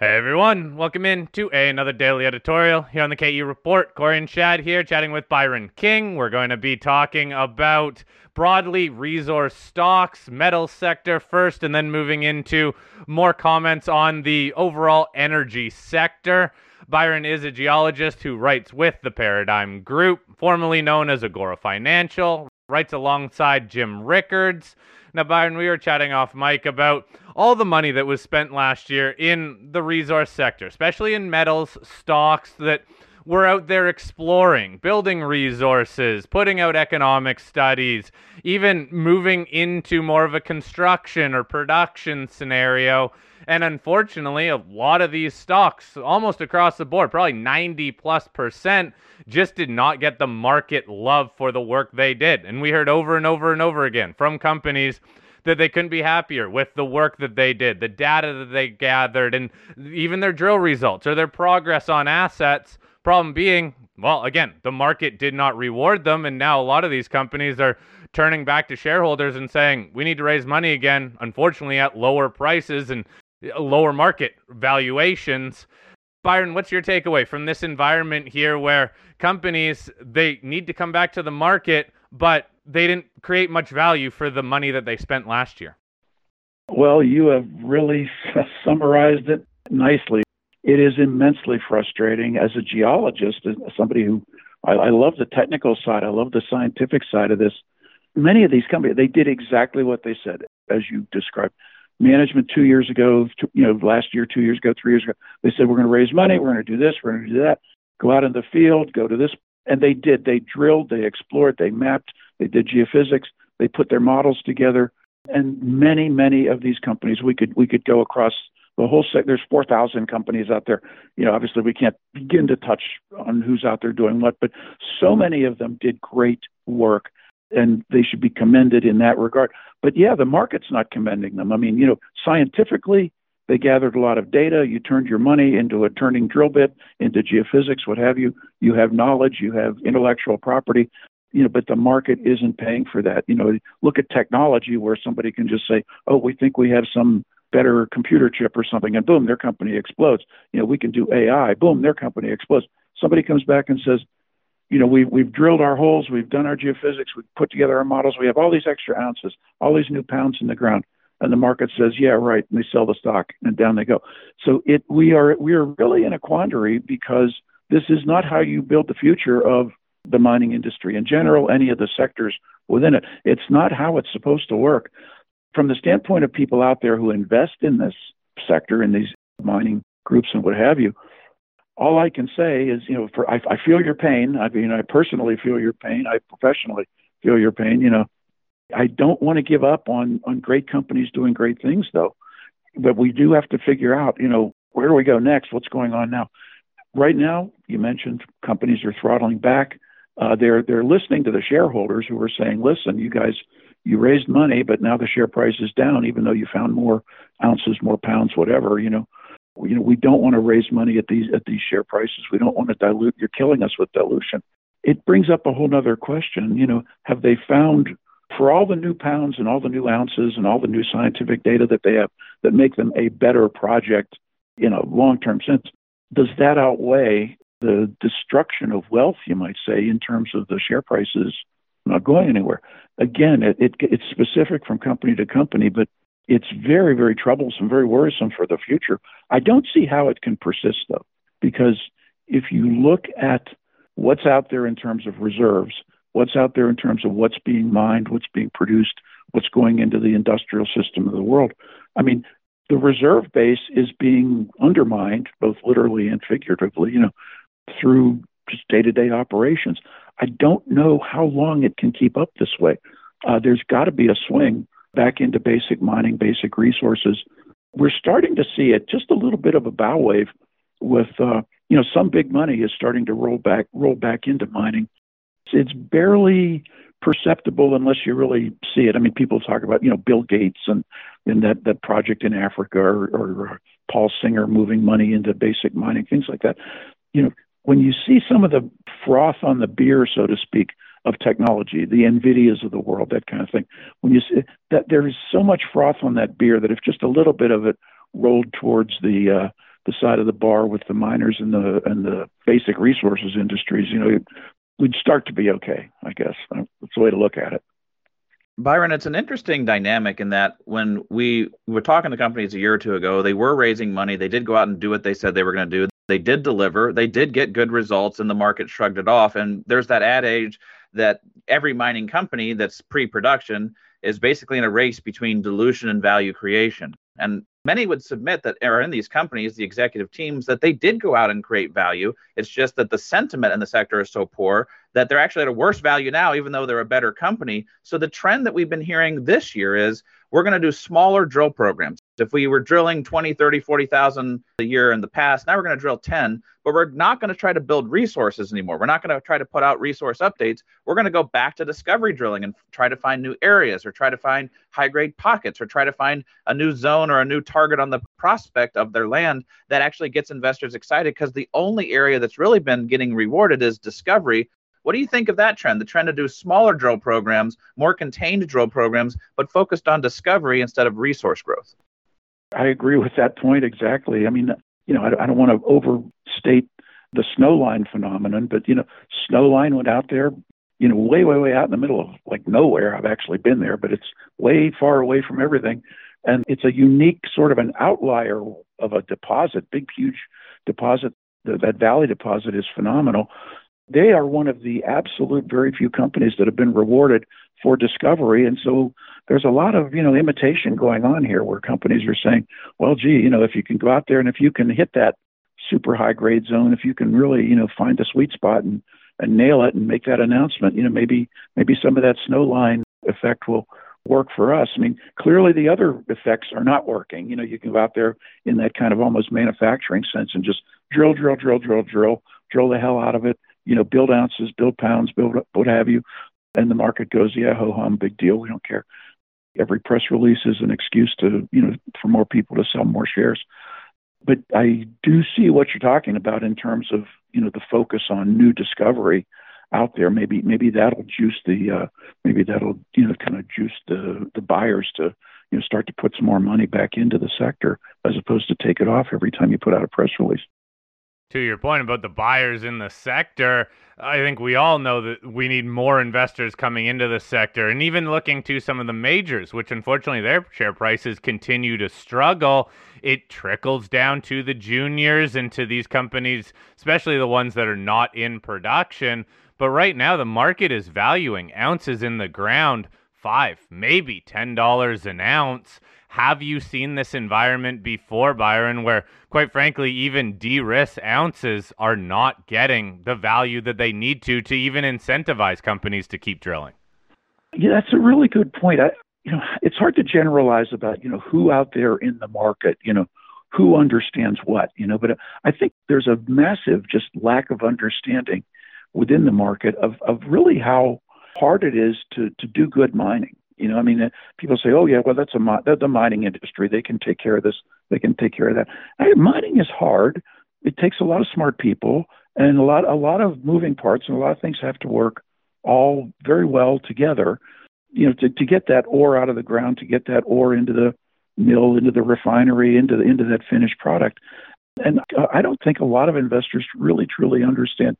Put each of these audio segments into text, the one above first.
Hey everyone, welcome in to another daily editorial here on the KE Report. Corey and Shad here chatting with Byron King. We're going to be talking about broadly resource stocks, metal sector first, and then moving into more comments on the overall energy sector. Byron is a geologist who writes with the Paradigm Group, formerly known as Agora Financial, writes alongside Jim Rickards. Now, Byron, we were chatting off mic about all the money that was spent last year in the resource sector, especially in metals, stocks that were out there exploring, building resources, putting out economic studies, even moving into more of a construction or production scenario. And unfortunately, a lot of these stocks, almost across the board, probably 90 plus percent, just did not get the market love for the work they did. And we heard over and over and over again from companies that they couldn't be happier with the work that they did, the data that they gathered, and even their drill results or their progress on assets. Problem being, well, again, the market did not reward them. And now a lot of these companies are turning back to shareholders and saying, we need to raise money again, unfortunately, at lower prices and uh, lower market valuations. Byron, what's your takeaway from this environment here where companies they need to come back to the market, but they didn't create much value for the money that they spent last year? Well, you have really summarized it nicely. It is immensely frustrating as a geologist, as somebody who I, I love the technical side, I love the scientific side of this. Many of these companies, they did exactly what they said, as you described management two years ago, you know, last year, two years ago, three years ago, they said, we're going to raise money, we're going to do this, we're going to do that, go out in the field, go to this. And they did. They drilled, they explored, they mapped, they did geophysics, they put their models together. And many, many of these companies, we could we could go across the whole set. There's 4,000 companies out there. You know, obviously we can't begin to touch on who's out there doing what, but so many of them did great work and they should be commended in that regard. But yeah, the market's not commending them. I mean, you know, scientifically, they gathered a lot of data. You turned your money into a turning drill bit, into geophysics, what have you. You have knowledge, you have intellectual property, you know, but the market isn't paying for that. You know, look at technology where somebody can just say, oh, we think we have some better computer chip or something, and boom, their company explodes. You know, we can do AI, boom, their company explodes. Somebody comes back and says, you know, we've, we've drilled our holes, we've done our geophysics, we've put together our models, we have all these extra ounces, all these new pounds in the ground. And the market says, yeah, right. And they sell the stock and down they go. So it, we are, we are really in a quandary because this is not how you build the future of the mining industry in general, any of the sectors within it. It's not how it's supposed to work. From the standpoint of people out there who invest in this sector, in these mining groups and what have you, all I can say is, you know, for I, I feel your pain. I mean, I personally feel your pain. I professionally feel your pain. You know, I don't want to give up on on great companies doing great things, though. But we do have to figure out, you know, where do we go next? What's going on now? Right now, you mentioned companies are throttling back. Uh, they're they're listening to the shareholders who are saying, "Listen, you guys, you raised money, but now the share price is down, even though you found more ounces, more pounds, whatever. You know, you know, we don't want to raise money at these at these share prices. We don't want to dilute. You're killing us with dilution. It brings up a whole other question. You know, have they found for all the new pounds and all the new ounces and all the new scientific data that they have that make them a better project in a long-term sense? Does that outweigh the destruction of wealth, you might say, in terms of the share prices not going anywhere? Again, it, it it's specific from company to company, but it's very, very troublesome, very worrisome for the future. I don't see how it can persist, though, because if you look at what's out there in terms of reserves, what's out there in terms of what's being mined, what's being produced, what's going into the industrial system of the world, I mean, the reserve base is being undermined, both literally and figuratively, you know, through just day to day operations. I don't know how long it can keep up this way. Uh, there's got to be a swing back into basic mining, basic resources. We're starting to see it just a little bit of a bow wave with, uh, you know, some big money is starting to roll back, roll back into mining. It's barely perceptible unless you really see it. I mean, people talk about, you know, Bill Gates and, and that, that project in Africa or, or Paul Singer moving money into basic mining, things like that. You know, when you see some of the froth on the beer, so to speak, of technology, the Nvidias of the world, that kind of thing. When you see that there is so much froth on that beer that if just a little bit of it rolled towards the uh, the side of the bar with the miners and the and the basic resources industries, you know, we'd start to be okay. I guess that's the way to look at it. Byron, it's an interesting dynamic in that when we were talking to companies a year or two ago, they were raising money. They did go out and do what they said they were going to do. They did deliver. They did get good results, and the market shrugged it off. And there's that adage that every mining company that's pre production is basically in a race between dilution and value creation. And many would submit that are in these companies, the executive teams, that they did go out and create value. It's just that the sentiment in the sector is so poor that they're actually at a worse value now, even though they're a better company. So the trend that we've been hearing this year is we're going to do smaller drill programs. If we were drilling 20, 30, 40,000 a year in the past, now we're going to drill 10, but we're not going to try to build resources anymore. We're not going to try to put out resource updates. We're going to go back to discovery drilling and try to find new areas or try to find high grade pockets or try to find a new zone or a new target on the prospect of their land that actually gets investors excited because the only area that's really been getting rewarded is discovery what do you think of that trend? The trend to do smaller drill programs, more contained drill programs, but focused on discovery instead of resource growth? I agree with that point exactly. I mean, you know, I, I don't want to overstate the Snowline phenomenon, but you know, Snowline went out there, you know, way, way, way out in the middle of like nowhere. I've actually been there, but it's way far away from everything, and it's a unique sort of an outlier of a deposit, big, huge deposit. The, that valley deposit is phenomenal. They are one of the absolute very few companies that have been rewarded for discovery. And so there's a lot of, you know, imitation going on here where companies are saying, well, gee, you know, if you can go out there and if you can hit that super high grade zone, if you can really, you know, find the sweet spot and, and nail it and make that announcement, you know, maybe maybe some of that Snowline effect will work for us. I mean, clearly the other effects are not working. You know, you can go out there in that kind of almost manufacturing sense and just drill, drill, drill, drill, drill, drill the hell out of it, you know, build ounces, build pounds, build what have you. And the market goes, yeah, ho hum, big deal. We don't care. Every press release is an excuse to, you know, for more people to sell more shares. But I do see what you're talking about in terms of, you know, the focus on new discovery out there. Maybe maybe that'll juice the uh, maybe that'll you know kind of juice the the buyers to you know start to put some more money back into the sector as opposed to take it off every time you put out a press release to your point about the buyers in the sector, I think we all know that we need more investors coming into the sector and even looking to some of the majors, which unfortunately their share prices continue to struggle. It trickles down to the juniors and to these companies, especially the ones that are not in production. But right now, the market is valuing ounces in the ground five, maybe $10 an ounce. Have you seen this environment before, Byron, where, quite frankly, even de risk ounces are not getting the value that they need to to even incentivize companies to keep drilling? Yeah, that's a really good point. I, you know, it's hard to generalize about, you know, who out there in the market, you know, who understands what, you know, but I think there's a massive just lack of understanding within the market of, of really how hard it is to, to do good mining. You know, I mean, uh, people say, "Oh yeah, well that's a that's the mining industry. They can take care of this. They can take care of that." I mining is hard. It takes a lot of smart people and a lot a lot of moving parts, and a lot of things have to work all very well together. You know, to to get that ore out of the ground, to get that ore into the mill, into the refinery, into the into that finished product. And uh, I don't think a lot of investors really truly understand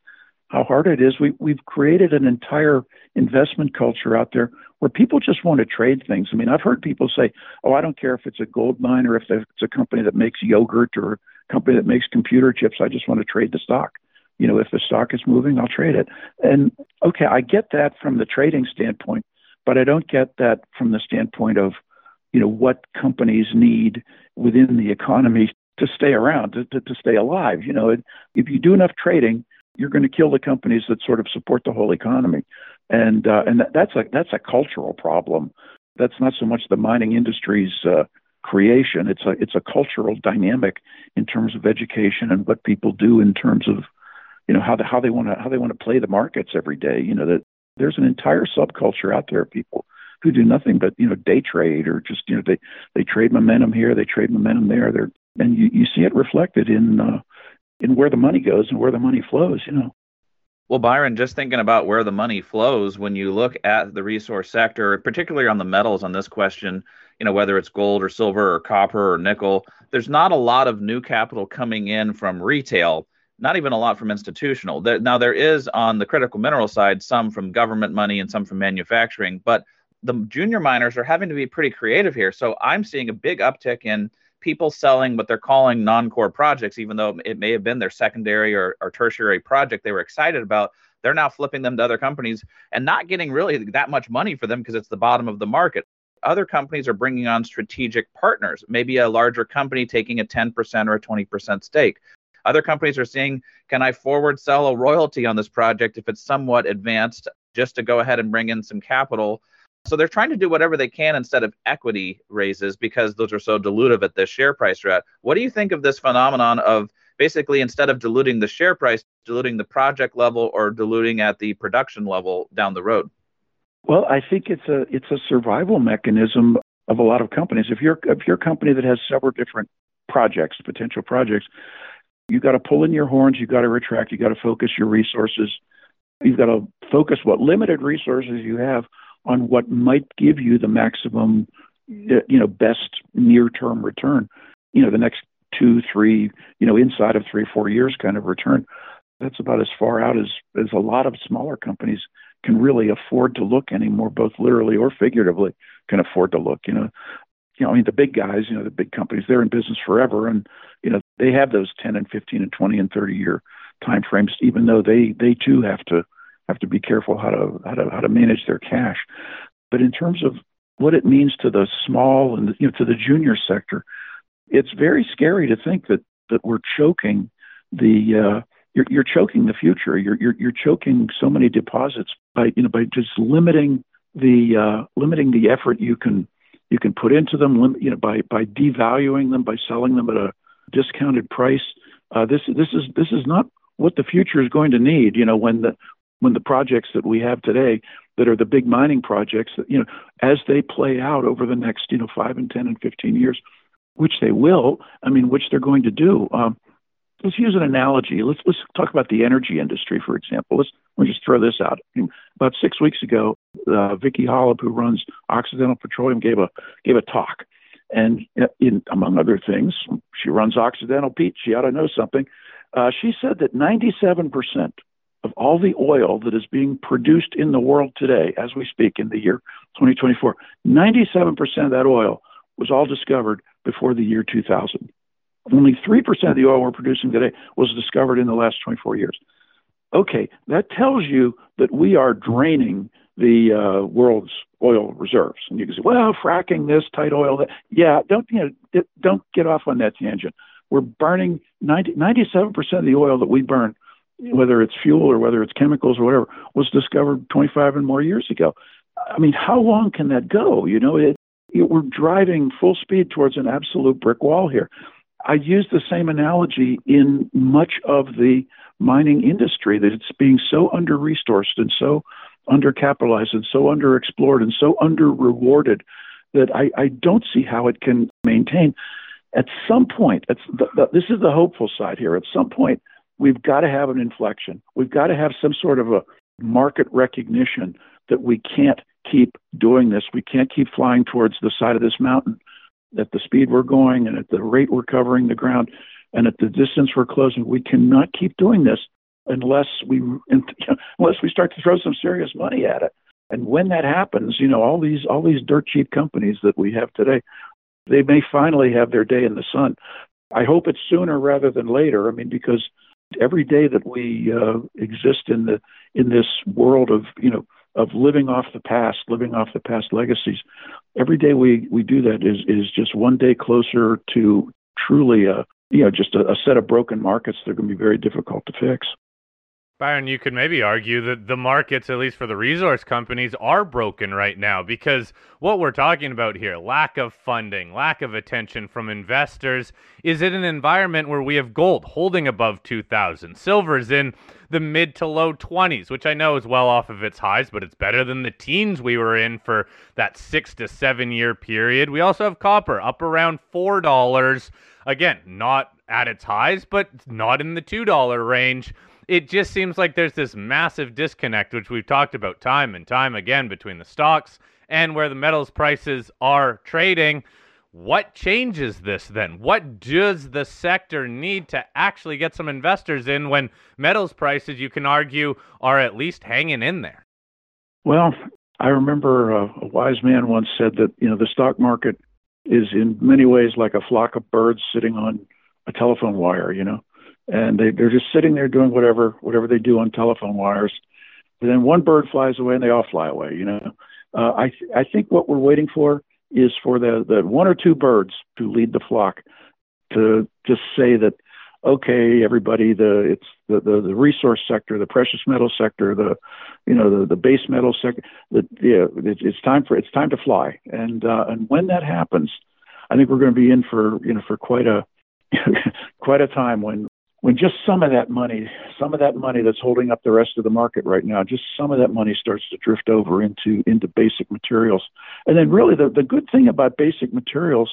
how hard it is. We, we've created an entire investment culture out there where people just want to trade things. I mean, I've heard people say, oh, I don't care if it's a gold mine or if it's a company that makes yogurt or a company that makes computer chips. I just want to trade the stock. You know, if the stock is moving, I'll trade it. And okay, I get that from the trading standpoint, but I don't get that from the standpoint of, you know, what companies need within the economy to stay around, to, to, to stay alive. You know, if you do enough trading, you're going to kill the companies that sort of support the whole economy, and uh, and that's a that's a cultural problem. That's not so much the mining industry's uh, creation. It's a it's a cultural dynamic in terms of education and what people do in terms of you know how the, how they want to how they want to play the markets every day. You know that there's an entire subculture out there of people who do nothing but you know day trade or just you know they they trade momentum here, they trade momentum there. They're and you, you see it reflected in uh, in where the money goes and where the money flows, you know. Well, Byron, just thinking about where the money flows when you look at the resource sector, particularly on the metals on this question, you know, whether it's gold or silver or copper or nickel, there's not a lot of new capital coming in from retail, not even a lot from institutional. Now, there is on the critical mineral side some from government money and some from manufacturing, but the junior miners are having to be pretty creative here. So I'm seeing a big uptick in people selling what they're calling non-core projects, even though it may have been their secondary or, or tertiary project they were excited about. They're now flipping them to other companies and not getting really that much money for them because it's the bottom of the market. Other companies are bringing on strategic partners, maybe a larger company taking a 10% or a 20% stake. Other companies are seeing, can I forward sell a royalty on this project if it's somewhat advanced just to go ahead and bring in some capital so they're trying to do whatever they can instead of equity raises because those are so dilutive at the share price at. What do you think of this phenomenon of basically instead of diluting the share price, diluting the project level or diluting at the production level down the road? Well, I think it's a it's a survival mechanism of a lot of companies. If you're if you're a company that has several different projects, potential projects, you've got to pull in your horns, You've got to retract, You've got to focus your resources. You've got to focus what limited resources you have on what might give you the maximum, uh, you know, best near-term return. You know, the next two, three, you know, inside of three, four years kind of return. That's about as far out as as a lot of smaller companies can really afford to look anymore, both literally or figuratively can afford to look. You know, you know, I mean, the big guys, you know, the big companies, they're in business forever, and you know, they have those 10 and 15 and 20 and 30 year time frames, even though they they too have to have to be careful how to how to how to manage their cash. But in terms of what it means to the small and you know to the junior sector, it's very scary to think that that we're choking the uh, you're, you're choking the future. You're, you're you're choking so many deposits by you know by just limiting the uh, limiting the effort you can you can put into them. Lim- you know by by devaluing them by selling them at a discounted price. Uh, this this is this is not what the future is going to need. You know when the when the projects that we have today that are the big mining projects that you know as they play out over the next you know five and ten and fifteen years which they will i mean which they're going to do um, let's use an analogy. Let's let's talk about the energy industry for example. Let's let me just throw this out. About six weeks ago uh, Vicki Hollub who runs Occidental Petroleum gave a gave a talk. And uh, in, among other things she runs occidental pete she ought to know something. Uh, she said that 97 percent of all the oil that is being produced in the world today, as we speak in the year 2024, 97% of that oil was all discovered before the year 2000. Only 3% of the oil we're producing today was discovered in the last 24 years. Okay, that tells you that we are draining the uh, world's oil reserves. And you can say, well, fracking this, tight oil that. Yeah, don't you know, don't get off on that tangent. We're burning 90, 97% of the oil that we burn whether it's fuel or whether it's chemicals or whatever, was discovered 25 and more years ago. I mean, how long can that go? You know, it, it, we're driving full speed towards an absolute brick wall here. I use the same analogy in much of the mining industry that it's being so under resourced and so undercapitalized and so underexplored and so under rewarded that I, I don't see how it can maintain. At some point, the, the, this is the hopeful side here. At some point, we've got to have an inflection. We've got to have some sort of a market recognition that we can't keep doing this. We can't keep flying towards the side of this mountain at the speed we're going and at the rate we're covering the ground and at the distance we're closing. We cannot keep doing this unless we unless we start to throw some serious money at it. And when that happens, you know, all these all these dirt cheap companies that we have today, they may finally have their day in the sun. I hope it's sooner rather than later. I mean, because every day that we uh, exist in the in this world of you know of living off the past, living off the past legacies, every day we we do that is is just one day closer to truly a you know just a, a set of broken markets that are going to be very difficult to fix. Byron, you could maybe argue that the markets, at least for the resource companies, are broken right now because what we're talking about here lack of funding, lack of attention from investors is in an environment where we have gold holding above 2,000. Silver's in the mid to low 20s, which I know is well off of its highs, but it's better than the teens we were in for that six to seven year period. We also have copper up around $4. Again, not at its highs, but not in the $2 range. It just seems like there's this massive disconnect, which we've talked about time and time again between the stocks and where the metals prices are trading. What changes this then? What does the sector need to actually get some investors in when metals prices, you can argue, are at least hanging in there? Well, I remember a, a wise man once said that you know the stock market is in many ways like a flock of birds sitting on a telephone wire, you know, and they they're just sitting there doing whatever whatever they do on telephone wires. And then one bird flies away and they all fly away, you know. Uh, I th- I think what we're waiting for is for the, the one or two birds to lead the flock to just say that okay everybody the it's the, the, the resource sector the precious metal sector the you know the, the base metal sector the, yeah it's, it's time for it's time to fly and uh, and when that happens i think we're going to be in for you know for quite a quite a time when when just some of that money, some of that money that's holding up the rest of the market right now, just some of that money starts to drift over into into basic materials. And then really the, the good thing about basic materials,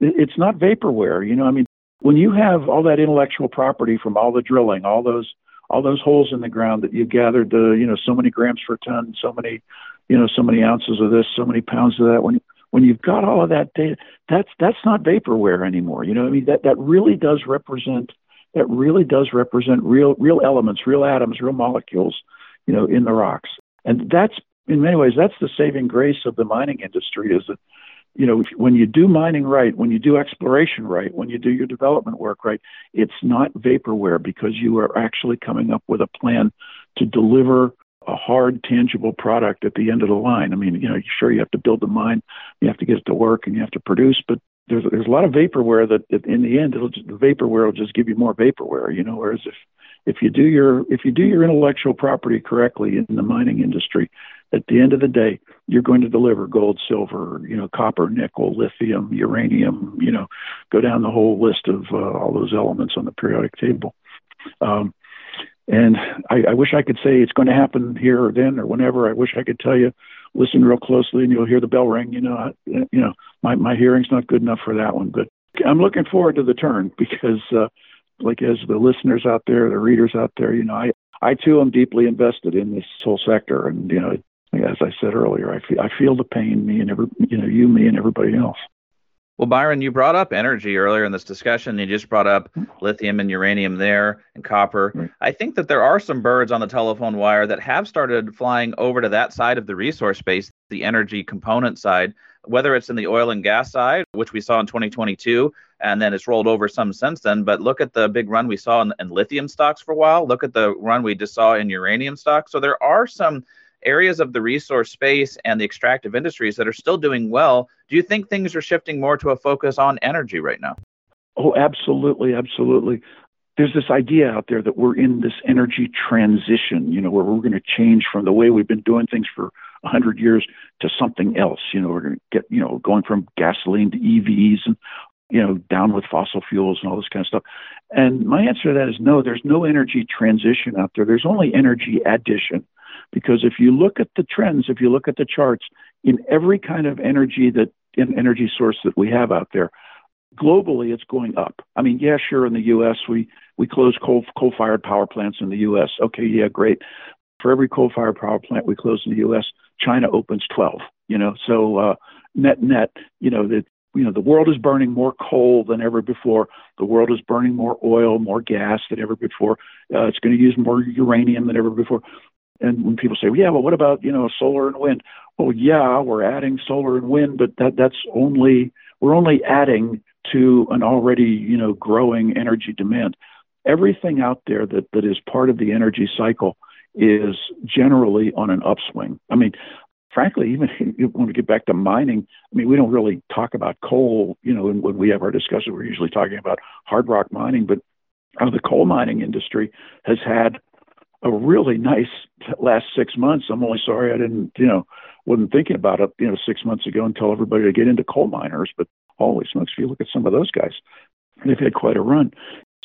it's not vaporware. You know, I mean, when you have all that intellectual property from all the drilling, all those all those holes in the ground that you've gathered the, you know, so many grams per ton, so many, you know, so many ounces of this, so many pounds of that, when when you've got all of that data, that's that's not vaporware anymore. You know, I mean that that really does represent that really does represent real real elements, real atoms, real molecules, you know, in the rocks. And that's in many ways that's the saving grace of the mining industry is that you know when you do mining right, when you do exploration right, when you do your development work right, it's not vaporware because you are actually coming up with a plan to deliver a hard, tangible product at the end of the line. I mean, you know, sure you have to build the mine, you have to get it to work, and you have to produce, but there's there's a lot of vaporware that, in the end just, the vaporware will just give you more vaporware, you know. Whereas if if you do your if you do your intellectual property correctly in the mining industry, at the end of the day, you're going to deliver gold, silver, you know, copper, nickel, lithium, uranium, you know, go down the whole list of uh, all those elements on the periodic table. Um, and I, I wish I could say it's going to happen here or then or whenever. I wish I could tell you listen real closely and you'll hear the bell ring. You know, you know, my my hearing's not good enough for that one, but I'm looking forward to the turn because, uh, like as the listeners out there, the readers out there, you know, I I too am deeply invested in this whole sector, and you know, as I said earlier, I feel I feel the pain, me and every you know, you, me, and everybody else. Well, Byron, you brought up energy earlier in this discussion. You just brought up mm-hmm. lithium and uranium there and copper. Right. I think that there are some birds on the telephone wire that have started flying over to that side of the resource space, the energy component side, whether it's in the oil and gas side, which we saw in 2022, and then it's rolled over some since then. But look at the big run we saw in, in lithium stocks for a while. Look at the run we just saw in uranium stocks. So there are some areas of the resource space and the extractive industries that are still doing well. Do you think things are shifting more to a focus on energy right now? Oh, absolutely, absolutely. There's this idea out there that we're in this energy transition, you know, where we're going to change from the way we've been doing things for 100 years to something else. You know, we're going to get, you know, going from gasoline to EVs and, you know, down with fossil fuels and all this kind of stuff. And my answer to that is no, there's no energy transition out there. There's only energy addition. Because if you look at the trends, if you look at the charts, in every kind of energy that in energy source that we have out there, globally it's going up. I mean, yeah, sure, in the U.S. we we close coal coal fired power plants in the U.S. Okay, yeah, great. For every coal fired power plant we close in the U.S., China opens 12. You know, so uh, net net, you know that you know the world is burning more coal than ever before. The world is burning more oil, more gas than ever before. Uh, it's going to use more uranium than ever before. And when people say, well, yeah, well, what about you know solar and wind? Well, yeah, we're adding solar and wind, but that that's only we're only adding to an already you know growing energy demand. Everything out there that that is part of the energy cycle is generally on an upswing. I mean, frankly, even want to get back to mining, I mean, we don't really talk about coal, you know, when we have our discussion, we're usually talking about hard rock mining, but uh, the coal mining industry has had a really nice last six months. I'm only sorry I didn't, you know, wasn't thinking about it, you know, six months ago and tell everybody to get into coal miners. But holy smokes, if you look at some of those guys, they've had quite a run.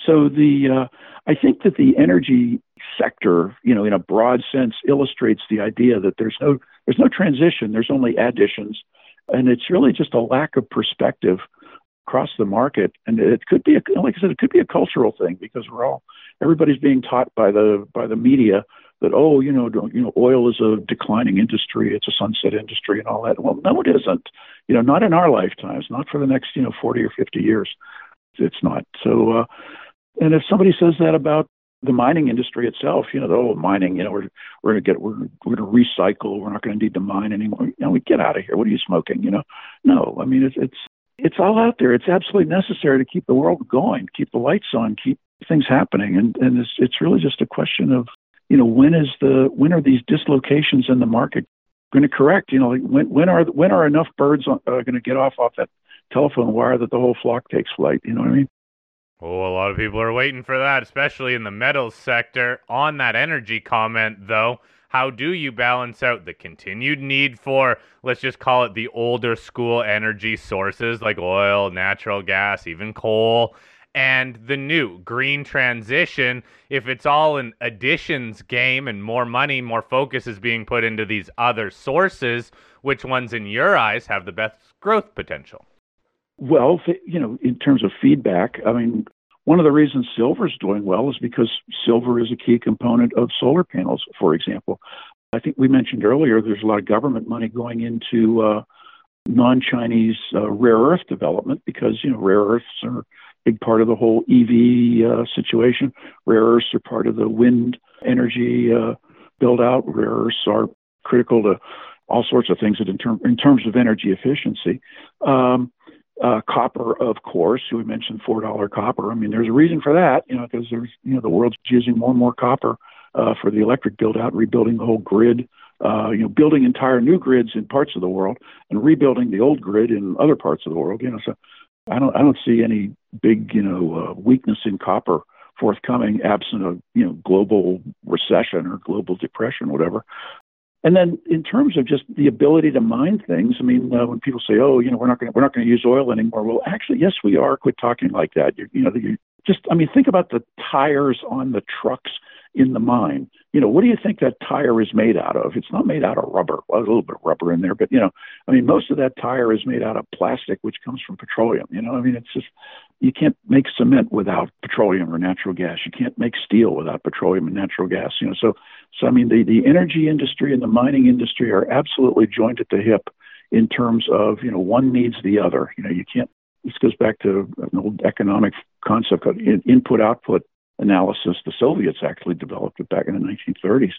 So the, uh, I think that the energy sector, you know, in a broad sense, illustrates the idea that there's no, there's no transition. There's only additions, and it's really just a lack of perspective across the market. And it could be, a, like I said, it could be a cultural thing because we're all everybody's being taught by the by the media that oh you know you know oil is a declining industry it's a sunset industry and all that well no it isn't you know not in our lifetimes not for the next you know 40 or 50 years it's not so uh and if somebody says that about the mining industry itself, you know, the old mining, you know, we're we're gonna get we're we're gonna recycle, we're not gonna need to mine anymore. You know, we get out of here. What are you smoking? You know, no. I mean, it's it's it's all out there. It's absolutely necessary to keep the world going, keep the lights on, keep things happening, and and it's it's really just a question of you know when is the when are these dislocations in the market going to correct? You know, like when when are when are enough birds uh, going to get off off that telephone wire that the whole flock takes flight? You know what I mean? Oh, a lot of people are waiting for that, especially in the metals sector. On that energy comment, though, how do you balance out the continued need for, let's just call it the older school energy sources like oil, natural gas, even coal, and the new green transition if it's all an additions game and more money, more focus is being put into these other sources? Which ones, in your eyes, have the best growth potential? Well, you know, in terms of feedback, I mean, one of the reasons silver is doing well is because silver is a key component of solar panels, for example. I think we mentioned earlier there's a lot of government money going into uh, non-Chinese uh, rare earth development because you know rare earths are big part of the whole EV uh, situation. Rare earths are part of the wind energy uh, build out. Rare earths are critical to all sorts of things in, term, in terms of energy efficiency. Um, uh, copper, of course. We mentioned four dollar copper. I mean, there's a reason for that, you know, because there's you know the world's using more and more copper uh, for the electric build out, rebuilding the whole grid. Uh, you know, building entire new grids in parts of the world and rebuilding the old grid in other parts of the world. You know, so I don't I don't see any big you know uh, weakness in copper forthcoming absent a you know global recession or global depression, whatever. And then in terms of just the ability to mine things, I mean, uh, when people say, "Oh, you know, we're not going we're not going to use oil anymore," well, actually, yes, we are. Quit talking like that. You, you know, you just I mean, think about the tires on the trucks in the mine. You know, what do you think that tire is made out of? It's not made out of rubber. Well, a little bit of rubber in there, but you know, I mean, most of that tire is made out of plastic, which comes from petroleum. You know, I mean, it's just you can't make cement without petroleum or natural gas. You can't make steel without petroleum and natural gas. You know, so so I mean, the the energy industry and the mining industry are absolutely joined at the hip in terms of you know one needs the other. You know, you can't. This goes back to an old economic concept called input output analysis. The Soviets actually developed it back in the 1930s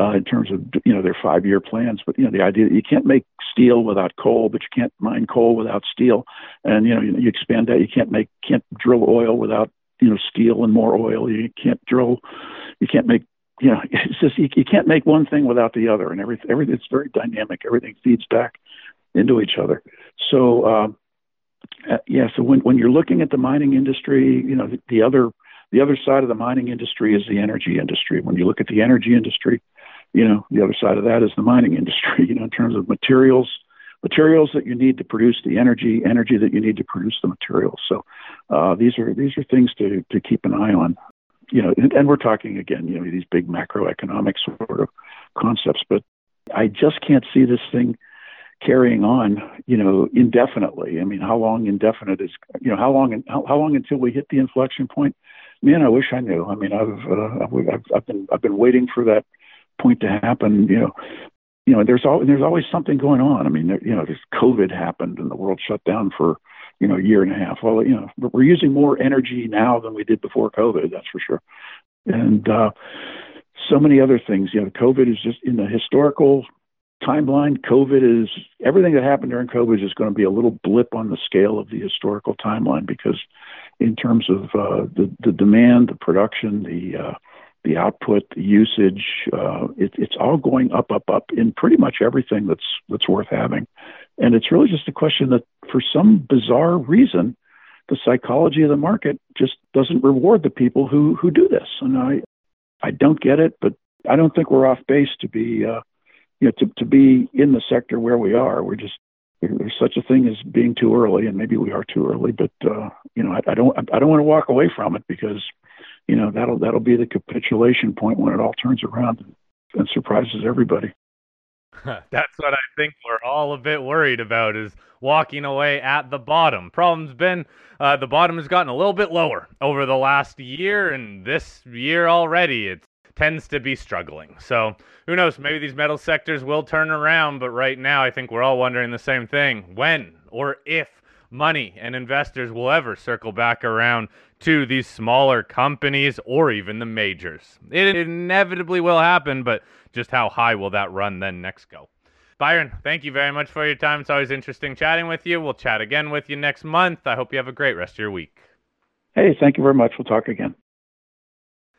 uh, in terms of you know their five-year plans. But you know the idea that you can't make steel without coal, but you can't mine coal without steel, and you know you, you expand that. You can't make can't drill oil without you know steel and more oil. You can't drill, you can't make you know it's just you, you can't make one thing without the other, and everything everything it's very dynamic. Everything feeds back into each other. So. Um, uh, yeah, so when when you're looking at the mining industry, you know the, the other the other side of the mining industry is the energy industry. When you look at the energy industry, you know, the other side of that is the mining industry, you know, in terms of materials, materials that you need to produce the energy, energy that you need to produce the materials. So uh, these are these are things to to keep an eye on. You know, and, and we're talking again, you know, these big macroeconomic sort of concepts, but I just can't see this thing carrying on, you know, indefinitely. I mean, how long indefinite is, you know, how long how, how long until we hit the inflection point? Man, I wish I knew. I mean, I've uh, I've, I've been I've been waiting for that point to happen. You know, you know, there's always there's always something going on. I mean, there, you know, there's COVID happened and the world shut down for you know a year and a half. Well, you know, we're using more energy now than we did before COVID. That's for sure. And uh, so many other things. You know, COVID is just in the historical timeline. COVID is everything that happened during COVID is going to be a little blip on the scale of the historical timeline because, in terms of uh, the the demand, the production, the uh, the output, the usage, uh, it, it's all going up, up, up in pretty much everything that's that's worth having. And it's really just a question that, for some bizarre reason, the psychology of the market just doesn't reward the people who who do this. And I I don't get it, but I don't think we're off base to be uh, you know to to be in the sector where we are. We're just there's such a thing as being too early, and maybe we are too early. But uh, you know, I, I don't I don't want to walk away from it because you know that'll that'll be the capitulation point when it all turns around and, and surprises everybody. That's what I think we're all a bit worried about is walking away at the bottom. Problem's been uh, the bottom has gotten a little bit lower over the last year, and this year already it tends to be struggling. So who knows? Maybe these metal sectors will turn around, but right now I think we're all wondering the same thing: when or if money and investors will ever circle back around to these smaller companies or even the majors. It inevitably will happen, but just how high will that run then next go? Byron, thank you very much for your time. It's always interesting chatting with you. We'll chat again with you next month. I hope you have a great rest of your week. Hey, thank you very much. We'll talk again.